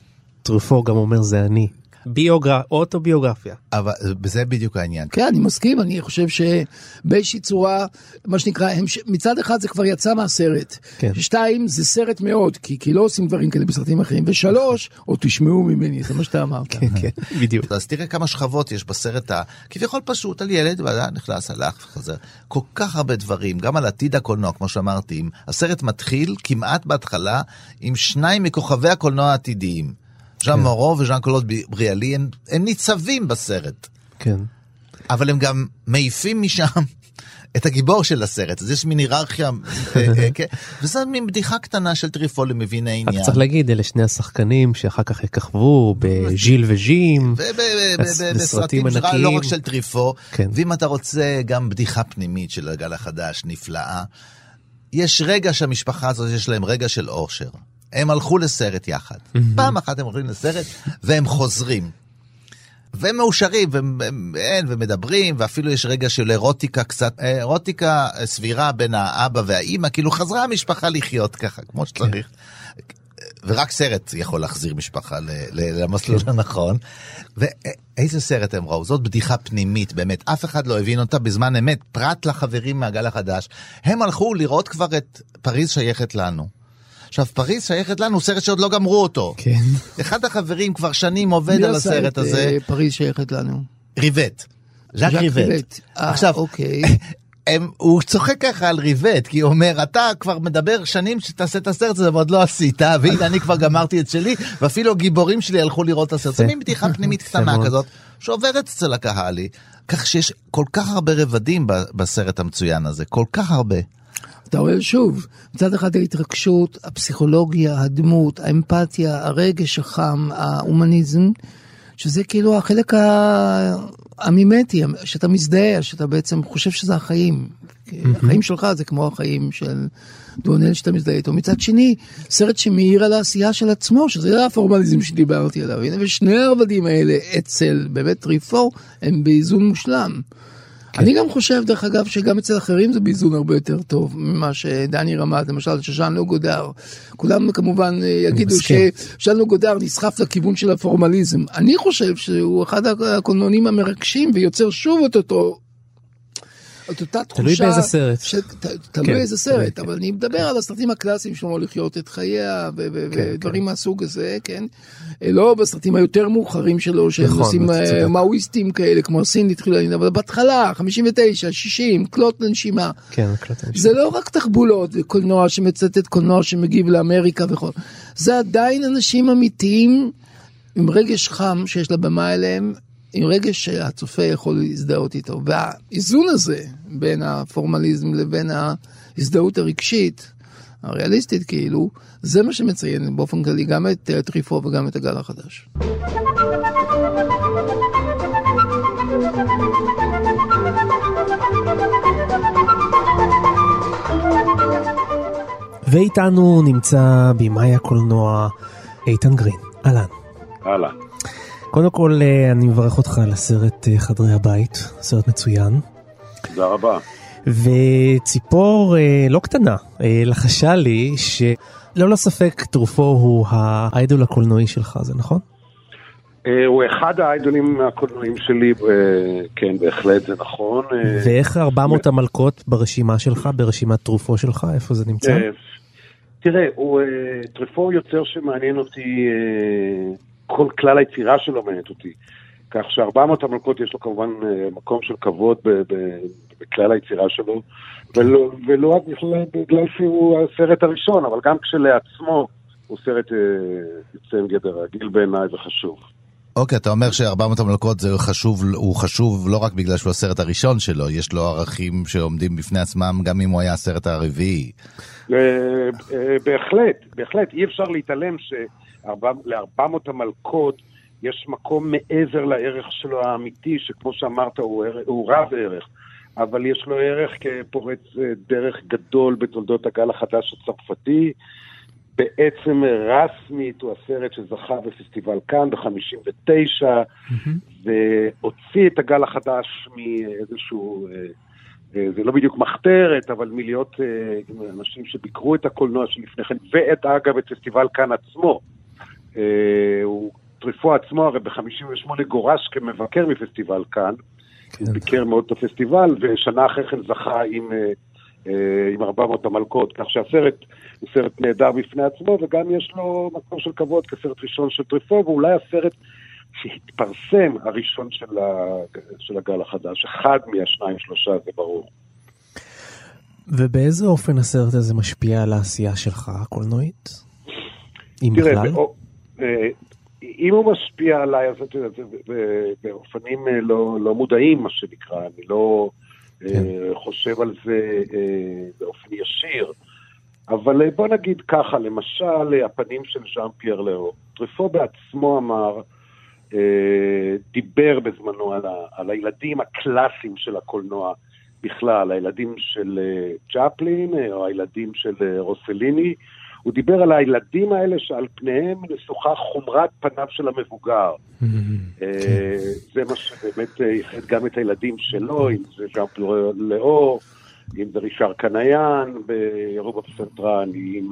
טרופו גם אומר, זה אני. ביוגרפיה, אוטוביוגרפיה. אבל זה בדיוק העניין. כן, אני מסכים, אני חושב שבאיזושהי צורה, מה שנקרא, המש... מצד אחד זה כבר יצא מהסרט. כן. שתיים, זה סרט מאוד, כי, כי לא עושים דברים כאלה בסרטים אחרים. ושלוש, או תשמעו ממני, זה מה שאתה אמרת. כן, כן, בדיוק. אז תראה כמה שכבות יש בסרט הכביכול פשוט על ילד, ואתה נכנס, הלך וחזר. כל כך הרבה דברים, גם על עתיד הקולנוע, כמו שאמרתי. הסרט מתחיל כמעט בהתחלה עם שניים מכוכבי הקולנוע העתידיים. ז'אן מורו וז'אן קלוד בריאלי, הם, הם ניצבים בסרט. כן. אבל הם גם מעיפים משם את הגיבור של הסרט, אז יש מין היררכיה, אה, אה, כן. וזו מין בדיחה קטנה של טריפו למביני העניין. צריך להגיד, אלה שני השחקנים שאחר כך יככבו בז'יל וז'ים. בסרטים לא ענקיים. רק של טריפו, כן. ואם אתה רוצה גם בדיחה פנימית של הגל החדש, נפלאה. יש רגע שהמשפחה הזאת, יש להם רגע של אושר. הם הלכו לסרט יחד. פעם אחת הם הולכים לסרט והם חוזרים. והם מאושרים, ואין, ומדברים, ואפילו יש רגע של אירוטיקה קצת, אירוטיקה סבירה בין האבא והאימא, כאילו חזרה המשפחה לחיות ככה, כמו שצריך. ורק סרט יכול להחזיר משפחה למסלול הנכון. ואיזה סרט הם ראו? זאת בדיחה פנימית, באמת, אף אחד לא הבין אותה בזמן אמת, פרט לחברים מהגל החדש. הם הלכו לראות כבר את פריז שייכת לנו. עכשיו, פריז שייכת לנו, סרט שעוד לא גמרו אותו. כן. אחד החברים כבר שנים עובד על הסרט את, הזה, אה, פריז שייכת לנו. ריבט. ז'אק ריבט. אה, עכשיו, אוקיי. הם, הוא צוחק ככה על ריבט, כי הוא אומר, אתה כבר מדבר שנים שתעשה את הסרט הזה ועוד לא עשית, והנה אני כבר גמרתי את שלי, ואפילו הגיבורים שלי הלכו לראות את הסרט. מין בדיחה פנימית קטנה. כזאת, שעוברת אצל הקהל היא, כך שיש כל כך הרבה רבדים בסרט המצוין הזה, כל כך הרבה. אתה רואה שוב, מצד אחד ההתרגשות, הפסיכולוגיה, הדמות, האמפתיה, הרגש החם, ההומניזם, שזה כאילו החלק המימטי, שאתה מזדהה, שאתה בעצם חושב שזה החיים. החיים שלך זה כמו החיים של דואנל שאתה מזדהה איתו. מצד שני, סרט שמאיר על העשייה של עצמו, שזה הפורמליזם שדיברתי עליו. הנה, ושני הרבדים האלה אצל באמת טריפור הם באיזון מושלם. אני גם חושב, דרך אגב, שגם אצל אחרים זה באיזון הרבה יותר טוב ממה שדני רמז, למשל שז'אן לא גודר. כולם כמובן אה, יגידו. שז'אן לא גודר נסחף לכיוון של הפורמליזם. אני חושב שהוא אחד הקולנונים המרגשים ויוצר שוב את אותו... את אותה תחושה... תלוי באיזה סרט. ש... ת... תלוי כן, איזה סרט, תלוי, אבל אני מדבר על הסרטים הקלאסיים שלו, לחיות את חייה ו- ו- כן, ודברים מהסוג הזה, כן? אה, לא בסרטים היותר מאוחרים שלו, שהם נכון, עושים אה, צודק. מאואיסטים כאלה, כמו הסין התחילה, אבל בהתחלה, 59, 60, קלוט לנשימה. כן, הקלטה. זה לא רק תחבולות וקולנוע שמצטט קולנוע שמגיב לאמריקה וכל... זה עדיין אנשים אמיתיים עם רגש חם שיש לבמה אליהם, עם רגש שהצופה יכול להזדהות איתו. והאיזון הזה בין הפורמליזם לבין ההזדהות הרגשית, הריאליסטית כאילו, זה מה שמציין באופן כללי גם את אה, טריפו וגם את הגל החדש. ואיתנו נמצא במאי הקולנוע איתן גרין. אהלן. הלאה. קודם כל אה, אני מברך אותך על הסרט אה, חדרי הבית, סרט מצוין. תודה רבה. וציפור אה, לא קטנה אה, לחשה לי שלא לספק טרופו הוא האיידול הקולנועי שלך, זה נכון? אה, הוא אחד האיידולים הקולנועים שלי, כן, בהחלט, זה נכון. ואיך 400 המלכות ברשימה שלך, ברשימת טרופו שלך, איפה זה נמצא? אה, תראה, הוא אה, טרפור יוצר שמעניין אותי, כל כלל היצירה שלו מעניינת אותי. כך ש-400 המלכות יש לו כמובן אה, מקום של כבוד בכלל היצירה שלו, ולא, ולא רק בכלל, בגלל שהוא הסרט הראשון, אבל גם כשלעצמו הוא סרט אה, יוצא מגדר רגיל בעיניי וחשוב. אוקיי, אתה אומר ש-400 המלכות זה חשוב, הוא חשוב לא רק בגלל שהוא הסרט הראשון שלו, יש לו ערכים שעומדים בפני עצמם, גם אם הוא היה הסרט הרביעי. אה, בהחלט, בהחלט, אי אפשר להתעלם של-400 המלכות יש מקום מעבר לערך שלו האמיתי, שכמו שאמרת הוא, הוא רב ערך, אבל יש לו ערך כפורץ אה, דרך גדול בתולדות הגל החדש הצרפתי. בעצם רסמית הוא הסרט שזכה בפסטיבל כאן ב-59, והוציא את הגל החדש מאיזשהו... אה, אה, זה לא בדיוק מחתרת, אבל מלהיות אנשים שביקרו את הקולנוע שלפני כן, ואת, אגב, את פסטיבל כאן עצמו. הוא, טריפו עצמו הרי ב-58 גורש כמבקר מפסטיבל כאן. הוא ביקר מאוד את הפסטיבל, ושנה אחרי כן זכה עם, אה, אה, עם 400 המלכות. כך שהסרט הוא סרט נהדר בפני עצמו, וגם יש לו מקום של כבוד כסרט ראשון של טריפו, ואולי הסרט שהתפרסם הראשון של, ה, של הגל החדש, אחד מהשניים שלושה, זה ברור. ובאיזה אופן הסרט הזה משפיע על העשייה שלך הקולנועית? אם תראה, בכלל? בא- אם הוא משפיע עליי, אז אתה יודע, זה ב- באופנים אה, לא, לא מודעים, מה שנקרא, אני לא אה, כן. חושב על זה אה, באופן ישיר. אבל בוא נגיד ככה, למשל, הפנים של ז'אן פייר לאו. טריפו בעצמו אמר, דיבר בזמנו על, ה, על הילדים הקלאסיים של הקולנוע בכלל, הילדים של צ'פלין, אה, או הילדים של רוסליני. הוא דיבר על הילדים האלה שעל פניהם נסוכה חומרת פניו של המבוגר. כן. אה, זה מה שבאמת אה, ייחד גם את הילדים שלו, אם זה ז'אן פלורי לאור, אם זה רישר קנאיין ברוב הפסנתרן, אם...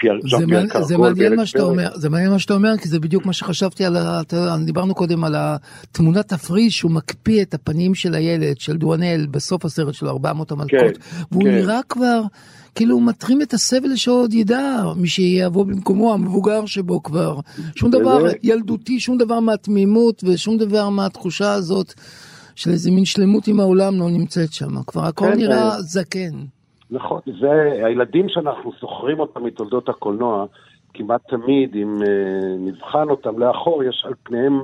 פייר- זה ז'אן פייר מעניין- זה מעניין מה שאתה. אומר, זה מעניין מה שאתה אומר, כי זה בדיוק מה שחשבתי על ה... דיברנו קודם על התמונת הפריז שהוא מקפיא את הפנים של הילד, של דואנל, בסוף הסרט שלו, 400 המלכות, והוא כן. נראה כבר, כאילו הוא מטרים את הסבל שעוד ידע, מי שיבוא במקומו, המבוגר שבו כבר. שום דבר באמת? ילדותי, שום דבר מהתמימות ושום דבר מהתחושה הזאת של איזה מין שלמות עם העולם לא נמצאת שם. כבר הכל כן, נראה אה. זקן. נכון, זה הילדים שאנחנו זוכרים אותם מתולדות הקולנוע, כמעט תמיד, אם אה, נבחן אותם לאחור, יש על פניהם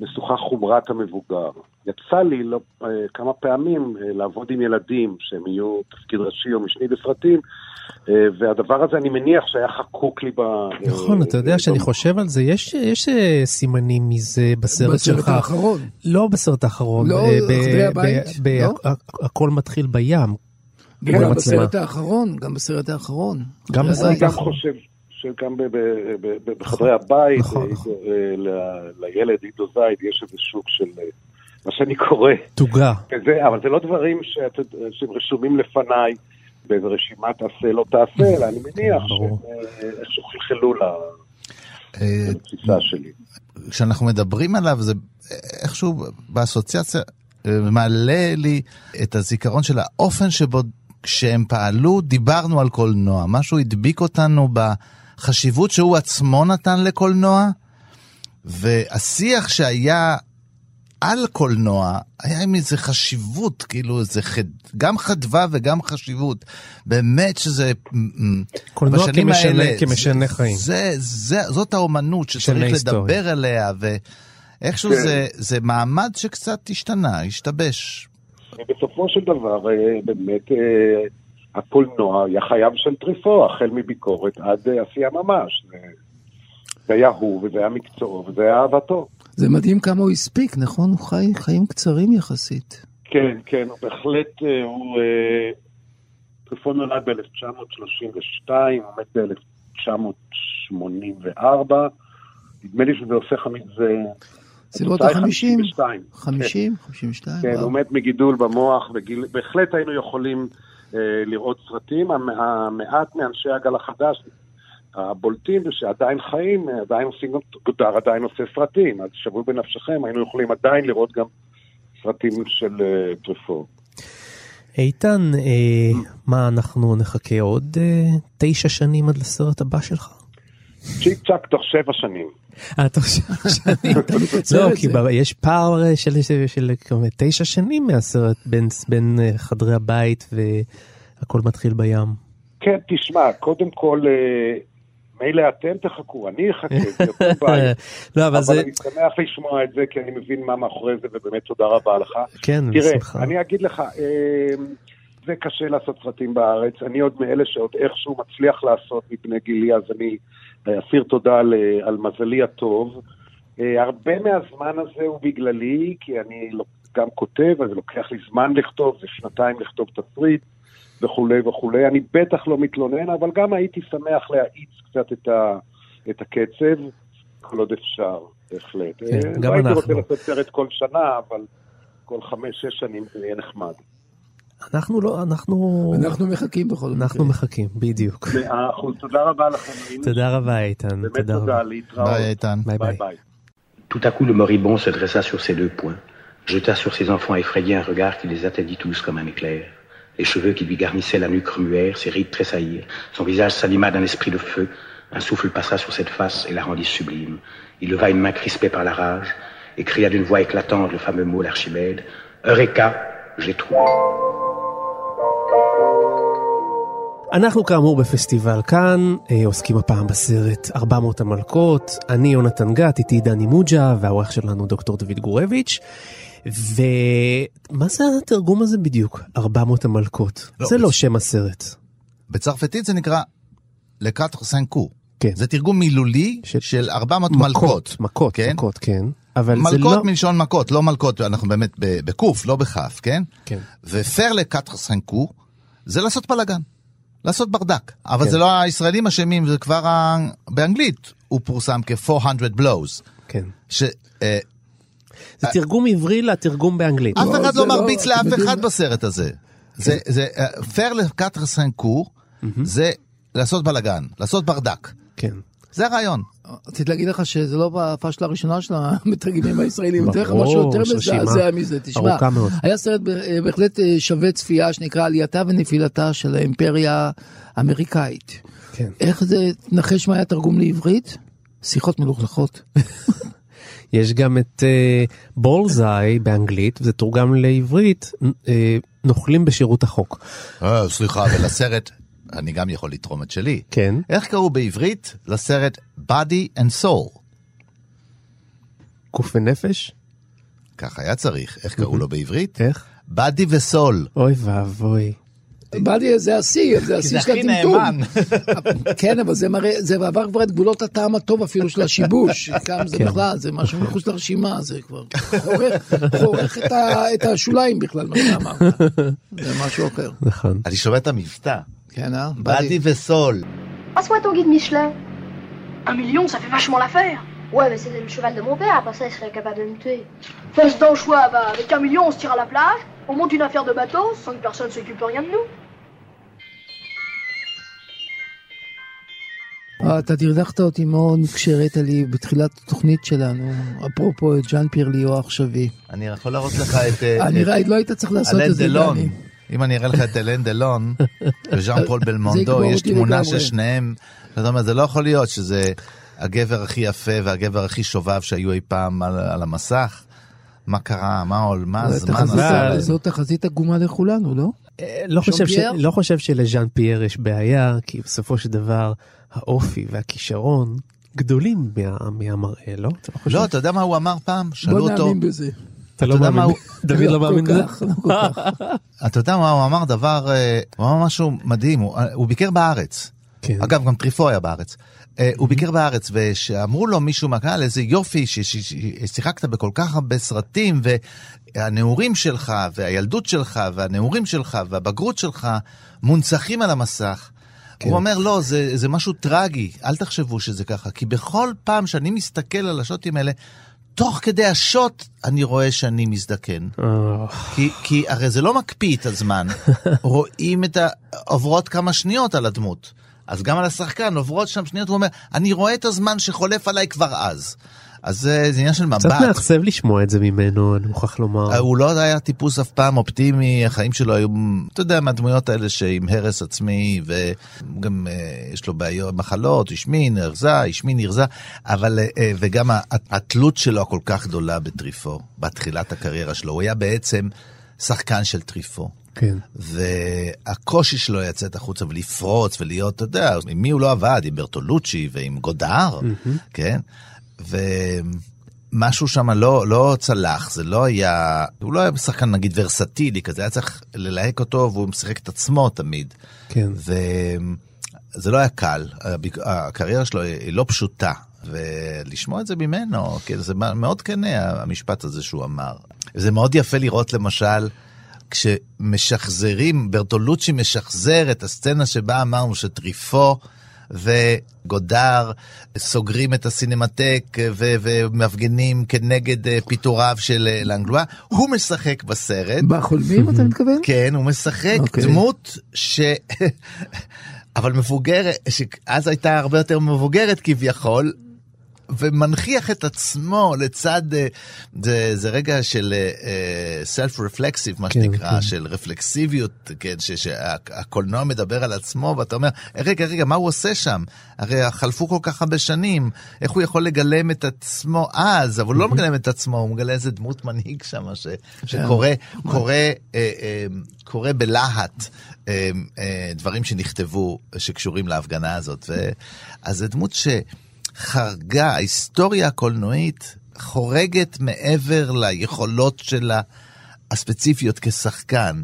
משוכה חומרת המבוגר. יצא לי לא, אה, כמה פעמים אה, לעבוד עם ילדים שהם יהיו תפקיד ראשי או משני בסרטים, אה, והדבר הזה אני מניח שהיה חקוק לי ב... נכון, אה, אתה יודע שאני ב- חושב על זה, יש יש, אה, סימנים מזה בסרט בסרט שלך. האחרון. לא בסרט האחרון, לא, אה, ב- אחרי ב- הבית, ב- לא? הכל מתחיל בים. וגם במצלמה. בסרט האחרון, גם בסרט האחרון. גם בסרט אני גם. חושב שגם ב- בחדרי הבית, נכון, אה, נכון. אה, לילד עידו זייד יש איזה סוג של, אה, מה שאני קורא, תוגה. אבל זה לא דברים שהם רשומים לפניי באיזה רשימת עשה לא תעשה, אלא אני מניח. שהם איכשהו חלחלו לתפיסה שלי. כשאנחנו מדברים עליו זה איכשהו באסוציאציה מעלה לי את הזיכרון של האופן שבו כשהם פעלו דיברנו על קולנוע, משהו הדביק אותנו בחשיבות שהוא עצמו נתן לקולנוע, והשיח שהיה על קולנוע היה עם איזה חשיבות, כאילו זה חד, גם חדווה וגם חשיבות. באמת שזה... קולנוע כמשנה- האלה, כמשנה זה- חיים. זה, זה, זאת האומנות שצריך. לדבר עליה, ואיכשהו כן. זה, זה מעמד שקצת השתנה, השתבש. בסופו של דבר, אה, באמת, אה, הקולנוע היה חייו של טריפו, החל מביקורת עד אה, עשייה ממש. זה- היה הוא, וזה היה מקצועו, וזה היה אהבתו. זה מדהים כמה הוא הספיק, נכון? הוא חי חיים קצרים יחסית. כן, כן, הוא בהחלט, אה, הוא... אה, טריפו נולד ב-1932, הוא מת ב-1984. נדמה לי שזה עושה חמיש... זה... סביבות התוצאה היא ה-50, 52. 50, 52. כן, וואו. הוא מת מגידול במוח, וגיל... בהחלט היינו יכולים אה, לראות סרטים. המ- המעט מאנשי הגל החדש הבולטים ושעדיין חיים, עדיין עושים, גודר עדיין עושה סרטים, אז שבו בנפשכם, היינו יכולים עדיין לראות גם סרטים של אה, טריפו. איתן, אה, מה אנחנו נחכה עוד אה, תשע שנים עד לסרט הבא שלך? צ'יק צ'אק תוך שבע שנים. אה, שבע שנים. מקצר לא, כי יש פער אה, של- של של כמה- תשע שנים מהסרט בין- בין אה, חדרי הבית והכל מתחיל בים. כן, תשמע, קודם כל, אה, מילא אתם תחכו, אני אחכה, זה יותר בעיה. לא, אבל. אני שמח לשמוע את זה, כי אני מבין מה מאחורי זה, ובאמת תודה רבה לך. כן, תראה, בשמחה. אני אגיד לך, אה, זה קשה לעשות סרטים בארץ. אני עוד מאלה שעוד איכשהו מצליח לעשות מפני גילי, אז אני אסיר תודה על, על מזלי הטוב. אה, הרבה מהזמן הזה הוא בגללי, כי אני גם כותב, אז לוקח לי זמן לכתוב, זה שנתיים לכתוב תסריט וכולי וכולי. אני בטח לא מתלונן, אבל גם הייתי שמח להאיץ קצת את, ה, את הקצב, כל עוד אפשר, בהחלט. כן, אה, גם לא הייתי רוצה אנחנו. לעשות סרט כל שנה, אבל כל חמש-שש שנים זה יהיה נחמד. אנחנו לא, אנחנו... אנחנו מחכים בכל מקרה. אנחנו מחכים, בדיוק. מאה אחוז, תודה רבה לכם. היינו- תודה רבה איתן, באמת תודה תודה, רבה. להתראות. ביי איתן. ביי ביי ביי. ביי. Tout à coup, le moribond se dressa sur ses deux poings, jeta sur ses enfants effrayés un regard qui les atteignit tous comme un éclair. Les cheveux qui lui garnissaient la nuque remuèrent, ses rides tressaillirent, son visage s'anima d'un esprit de feu, un souffle passa sur cette face et la rendit sublime. Il leva une main crispée par la rage et cria d'une voix éclatante le fameux mot d'Archimède, Eureka, j'ai trouvé. אנחנו כאמור בפסטיבל כאן, אה, עוסקים הפעם בסרט 400 המלכות, אני יונתן גת, איתי דני מוג'ה, והעורך שלנו דוקטור דוד גורביץ'. ומה זה התרגום הזה בדיוק? 400 המלכות. לא, זה לא בצ- שם הסרט. בצרפתית זה נקרא לקאטר סנקו. כן. זה תרגום מילולי של- של 400 מלכות. מכות, כן? מכות, כן. אבל זה לא... מלכות מלשון מכות, לא מלכות, אנחנו באמת בקוף, לא בכף, כן? כן. ופר לקאטר סנקו זה לעשות בלאגן. לעשות ברדק. אבל כן. זה לא הישראלים אשמים, זה כבר ה... באנגלית הוא פורסם כ-400 blows. כן. ש... אה, זה תרגום עברי לתרגום באנגלית. אף לא, אחד לא לא- מרביץ לאף אחד בסרט הזה. זה, זה, פייר לקטר סנקור, זה לעשות בלאגן, לעשות ברדק. כן. זה הרעיון. רציתי להגיד לך שזה לא בפאשלה הראשונה של המתרגמים הישראלים, אתן לך משהו יותר מזעזע מזה, תשמע. היה סרט אה, בהחלט אה, שווה צפייה שנקרא עלייתה ונפילתה של האימפריה האמריקאית. כן. איך זה, נחש מה היה תרגום לעברית? שיחות מלוכלכות. יש גם את בולזאי באנגלית, וזה תורגם לעברית, אה, נוכלים בשירות החוק. אה, סליחה, ולסרט, אני גם יכול לתרום את שלי. כן. איך קראו בעברית לסרט Body and Soul? גוף ונפש? כך היה צריך. איך קראו לו בעברית? איך? Body וסול. אוי ואבוי. באדי זה השיא, זה השיא של הטמטום. כן, אבל זה מראה, זה עבר כבר את גבולות הטעם הטוב אפילו של השיבוש. כאן זה כן. בכלל, זה משהו מחוץ לרשימה, זה כבר חורך את השוליים בכלל, מה שאמרת. זה משהו אחר. נכון. אני שומע את המבטא. כן, אה? Body וסול. Passe-moi ton guide Michelin. Un million, ça fait vachement l'affaire. Ouais, mais c'est le cheval de mon père, après ça, il serait capable de me tuer. Fais ton choix, bah, avec un million, on se tire à la plage, on monte une affaire de bateau, sans que personne s'occupe rien de nous. אה, אתה דרדכת אותי מאוד כשהראית לי בתחילת התוכנית שלנו, אפרופו את ז'אן פייר ליאו העכשווי. אני יכול להראות לך את... אה, אני לא היית צריך לעשות אלן את זה, דלון. אם אני אראה לך את אלן דלון וז'אן פול בלמונדו, יש תמונה. של שניהם. זאת אומרת, זה לא יכול להיות שזה הגבר הכי יפה והגבר הכי שובב שהיו אי פעם על, על המסך. מה קרה? מה עול? מה הזמן עשה להם? זו תחזית עגומה לכולנו, לא? אה, לא חושב, ש... לא חושב שלז'אן פייר יש בעיה, כי בסופו של דבר האופי והכישרון גדולים מה... מהמראה, לא? אתה לא חושב? לא, אתה יודע מה הוא אמר פעם? שאלו בוא אותו, נאמין בזה. אתה לא מאמין? דוד לא מאמין בזה? לא כך. אתה יודע מה הוא אמר? דבר, אה, הוא אמר משהו מדהים, הוא, אה, ביקר בארץ. כן. אגב, גם טריפו היה בארץ. אה, הוא ביקר בארץ, ושאמרו לו מישהו מהקהל, איזה יופי, ששיחקת בכל כך הרבה סרטים, והנעורים שלך, והילדות שלך, והנעורים שלך, והבגרות שלך, מונצחים על המסך. כן. הוא אומר, לא, זה, זה משהו טרגי, אל תחשבו שזה ככה, כי בכל פעם שאני מסתכל על השוטים האלה, תוך כדי השוט אני רואה שאני מזדקן. אה, כי, כי הרי זה לא מקפיא את הזמן, רואים את ה... עוברות כמה שניות על הדמות. אז גם על השחקן עוברות שם שניות, הוא אומר, אני רואה את הזמן שחולף עליי כבר אז. אז זה, זה עניין של מבט. קצת מעצבב לשמוע את זה ממנו, אני מוכרח לומר. אה, הוא לא היה טיפוס אף פעם אופטימי, החיים שלו היו, אתה יודע, מהדמויות האלה שעם הרס עצמי, וגם אה, יש לו בעיות, מחלות, השמין, הרזה, השמין, הרזה, אבל, אה, וגם ה- התלות שלו הכל כך גדולה בטריפו, בתחילת הקריירה שלו. הוא היה בעצם שחקן של טריפו. כן. והקושי שלו לצאת החוצה ולפרוץ ולהיות, אתה יודע, עם מי הוא לא עבד? עם ברטולוצ'י ועם גודאר, כן? ומשהו שם לא, לא צלח, זה לא היה, הוא לא היה שחקן נגיד ורסטילי כזה, היה צריך ללהק אותו והוא משחק את עצמו תמיד. כן. וזה לא היה קל, הקריירה שלו היא לא פשוטה. ולשמוע את זה ממנו, כן, זה מאוד כנה המשפט הזה שהוא אמר. זה מאוד יפה לראות למשל, כשמשחזרים, ברטולוצ'י משחזר את הסצנה שבה אמרנו שטריפו וגודר סוגרים את הסינמטק ו- ומפגינים כנגד אה, פיטוריו של אה, לנגלואה, הוא משחק בסרט. בחולמים אתה מתכוון? כן, הוא משחק אוקיי. דמות ש... אבל מבוגרת, שאז הייתה הרבה יותר מבוגרת כביכול, ומנכיח את עצמו לצד, אה, זה, זה רגע של סלף רפלקסיב, מה כן, שנקרא, כן. של רפלקסיביות, כן, ש- שהקולנוע מדבר על עצמו, ואתה אומר, רגע, רגע, מה הוא עושה שם? הרי חלפו כל כך הרבה שנים, איך הוא יכול לגלם את עצמו אז, אבל הוא לא מגלם את עצמו, הוא מגלה איזה דמות מנהיג שם, ש, שקורא קורא, אה, אה, קורא בלהט. אה, אה, דברים שנכתבו שקשורים להפגנה הזאת. ו... אז זו דמות שחרגה, ההיסטוריה הקולנועית חורגת מעבר ליכולות שלה הספציפיות כשחקן.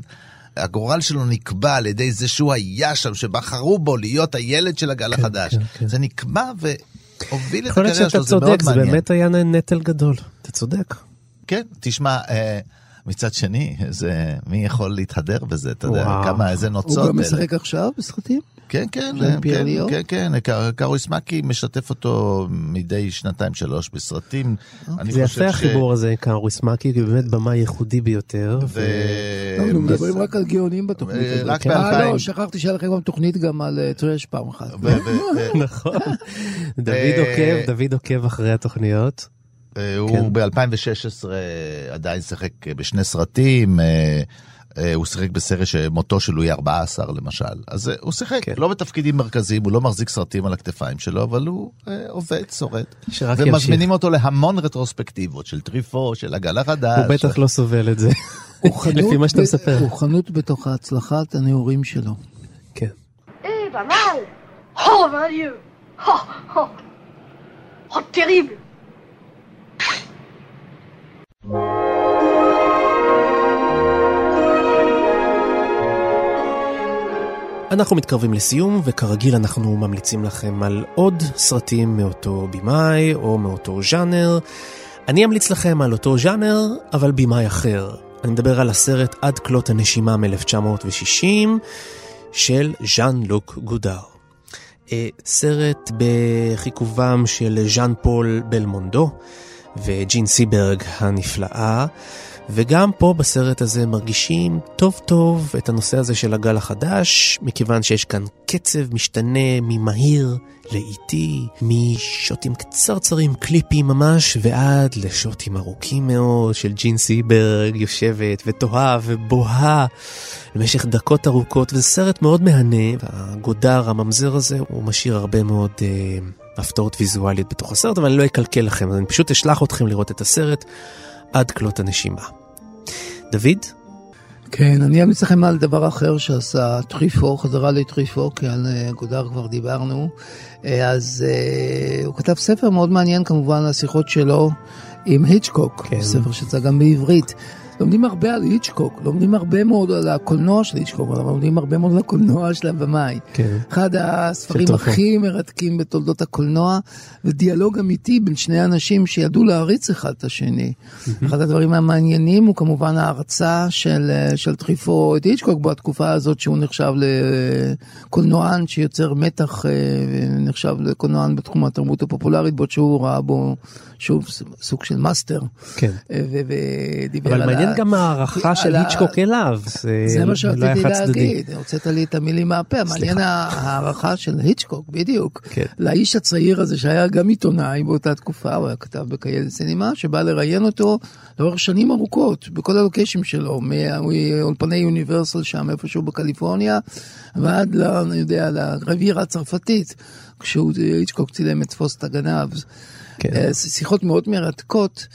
הגורל שלו נקבע על ידי זה שהוא היה שם, שבחרו בו להיות הילד של הגל כן, החדש. כן, כן. זה נקבע והוביל את הקריירה שאתה שלו, זה מאוד צודק, זה מעניין. באמת היה נטל גדול. אתה צודק. כן, תשמע, אה, מצד שני, זה, מי יכול להתהדר בזה, אתה יודע, וואו. כמה, איזה נוצות. הוא גם. משחק עכשיו בסרטים? כן, כן, כן? כן, כן, קר- קארוס מקי משתף אותו מדי שנתיים שלוש בסרטים. אני זה חושב יפה החיבור הזה, קארוס מקי, כי באמת במאי ייחודי ביותר. ו... לא, אנחנו מדברים רק על גאונים בתוכנית אה, הזאת. רק אה, ב-2000. לא, שכחתי שהיה לכם גם תוכנית גם על אה, טרש פעם אחת. נכון. דוד אה, עוקב, דוד עוקב אחרי התוכניות. אה, כן. הוא ב-2016 עדיין שיחק בשני סרטים, אה, אה, הוא שיחק בסרט שמותו של לואי 14 למשל. אז אה, הוא שיחק, כן. לא בתפקידים מרכזיים, הוא לא מחזיק סרטים על הכתפיים שלו, אבל הוא אה, עובד, שורד. שרק ימשיך. ומזמינים אותו להמון רטרוספקטיבות של טריפו, של הגל החדש. הוא בטח לא סובל את זה. לפי מה שאתה מספר. הוא חנות בתוך הצלחת הנעורים שלו. כן. Eh, pas mal Oh, mon Dieu Oh, oh Oh, terrible אנחנו מתקרבים לסיום, וכרגיל אנחנו ממליצים לכם על עוד סרטים מאותו במאי או מאותו ז'אנר. אני אמליץ לכם על אותו ז'אנר, אבל במאי אחר. אני מדבר על הסרט עד כלות הנשימה מ-1960 של ז'אן לוק גודר. אה, סרט בחיכובם של ז'אן פול בלמונדו וג'ין סיברג הנפלאה. וגם פה בסרט הזה מרגישים טוב טוב את הנושא הזה של הגל החדש, מכיוון שיש כאן קצב משתנה ממהיר לאיטי, משוטים קצרצרים, קליפים ממש, ועד לשוטים ארוכים מאוד של ג'ין סיברג יושבת ותוהה ובוהה במשך דקות ארוכות, וזה סרט מאוד מהנה, והגודר, הממזר הזה, הוא משאיר הרבה מאוד... אה, הפתעות ויזואליות בתוך הסרט, אבל אני לא אקלקל לכם, אז אני פשוט אשלח אתכם לראות את הסרט עד כלות הנשימה. דוד? כן, אני אמליץ לכם על דבר אחר שעשה טריפו, חזרה לטריפו, כי על אה, גודר כבר דיברנו. אה, אז אה, הוא כתב ספר מאוד מעניין כמובן על השיחות שלו עם היצ'קוק, כן. ספר שיצא גם בעברית. לומדים הרבה על היצ'קוק, לומדים הרבה מאוד על הקולנוע של היצ'קוק, אבל לומדים הרבה מאוד על הקולנוע של הבמאי. כן. אחד הספרים. הכי מרתקים בתולדות הקולנוע, ודיאלוג אמיתי בין שני אנשים שידעו להעריץ אחד את השני. אחד הדברים המעניינים הוא כמובן ההרצה של, של טריפו את היצ'קוק בתקופה הזאת שהוא נחשב לקולנוען שיוצר מתח, אה, נחשב לקולנוען בתחום התרבות הפופולרית, בעוד שהוא ראה בו שוב סוג של מאסטר. כן. אה, ודיבר על ה- גם ההערכה של היצ'קוק אליו. זה מה שרציתי. להגיד, הוצאת לי את המילים מהפה, מעניין ההערכה של היצ'קוק, בדיוק. כן. לאיש הצעיר הזה שהיה גם עיתונאי באותה תקופה, הוא היה כתב ב Cahiers du Cinéma, שבא לראיין אותו לאורך שנים ארוכות, בכל הלוקיישנים שלו, מאולפני יוניברסל שם איפשהו בקליפורניה, ועד, אני יודע, לרבירה הצרפתית, כשהוא, היצ'קוק צילם את תפוס את הגנב. כן. אה, שיחות מאוד מרתקות.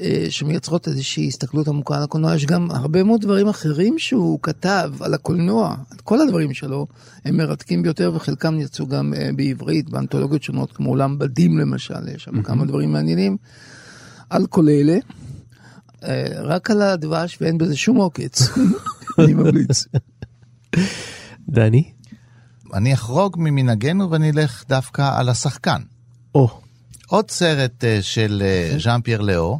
אה, שמייצרות איזושהי הסתכלות עמוקה על הקולנוע, יש גם הרבה מאוד דברים אחרים שהוא כתב על הקולנוע, כל הדברים שלו הם מרתקים ביותר וחלקם יצאו גם אה, בעברית, באנתולוגיות שונות כמו עולם בדים למשל, יש שם כמה דברים מעניינים. על כל אלה, אה, רק על הדבש ואין בזה שום עוקץ, אני ממליץ. דני? אני אחרוג ממנהגנו ואני אלך דווקא על השחקן. או. עוד סרט של ז'אן פייר לאו,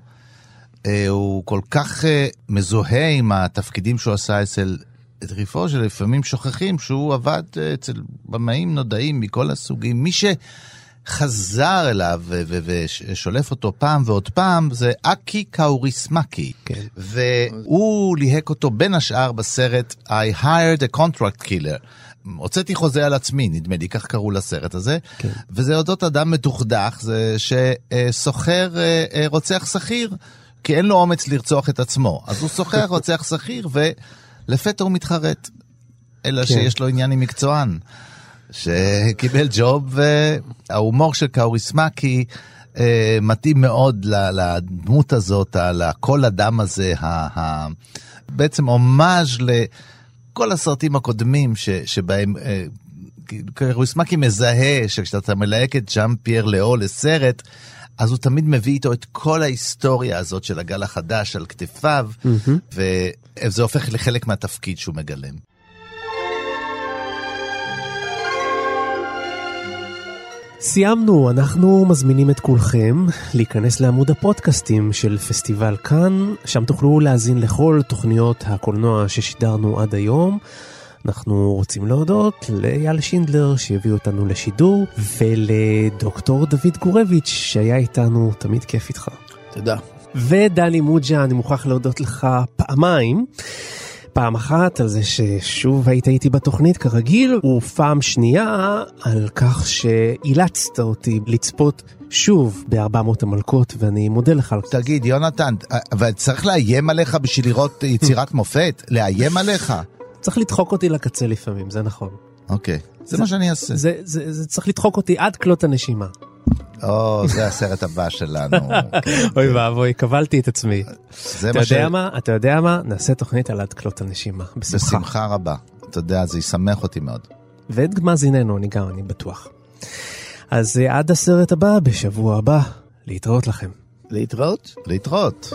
הוא כל כך אה, מזוהה עם התפקידים שהוא עשה אצל טריפו, שלפעמים שוכחים שהוא עבד אה, אצל במאים נודעים מכל הסוגים. מי שחזר אליו ושולף אותו פעם ועוד פעם זה אקי קאוריסמקי. כן. והוא ליהק אותו בין השאר בסרט I hired a contract killer. הוצאתי חוזה על עצמי, נדמה לי, כך קראו לסרט הזה. כן. וזה אודות אדם מדוכדך, זה שסוחר אה, אה, רוצח שכיר, כי אין לו אומץ לרצוח את עצמו. אז הוא שוכר רוצח שכיר, ולפתע הוא מתחרט. אלא כן. שיש לו עניין עם מקצוען, שקיבל ג'וב, וההומור של קאוריסמקי אה, מתאים מאוד לדמות הזאת, לקול הדם הזה, ה- ה- בעצם הומאז' לכל הסרטים הקודמים ש- שבהם... אה, קאוריסמקי מזהה שכשאתה מלהק את ז'אן פייר לאו לסרט, אז הוא תמיד מביא איתו את כל ההיסטוריה הזאת של הגל החדש על כתפיו, וזה הופך לחלק מהתפקיד שהוא מגלם. סיימנו, אנחנו מזמינים את כולכם להיכנס לעמוד הפודקאסטים של פסטיבל כאן, שם תוכלו להאזין לכל תוכניות הקולנוע ששידרנו עד היום. אנחנו רוצים להודות לאייל שינדלר שהביא אותנו לשידור, ולדוקטור דוד גורביץ' שהיה איתנו, תמיד כיף איתך. תודה. ודני מוג'ה, אני מוכרח להודות לך פעמיים. פעם אחת על זה ששוב היית איתי בתוכנית כרגיל, ופעם שנייה על כך שאילצת אותי לצפות שוב ב-400 המלכות, ואני מודה לך על זה. תגיד, יונתן, אבל צריך לאיים עליך בשביל לראות יצירת מופת? לאיים עליך? צריך לדחוק אותי לקצה לפעמים, זה נכון. אוקיי, זה, זה מה שאני אעשה. זה, זה, זה צריך לדחוק אותי עד כלות הנשימה. או, זה הסרט הבא שלנו. אוי ואבוי, קבלתי את עצמי. אתה יודע מה? אתה יודע מה? נעשה תוכנית על עד כלות הנשימה. בשמחה. בשמחה רבה. אתה יודע, זה ישמח אותי מאוד. ואת מאזיננו, אני גם, אני בטוח. אז עד הסרט הבא, בשבוע הבא, להתראות לכם. להתראות? להתראות.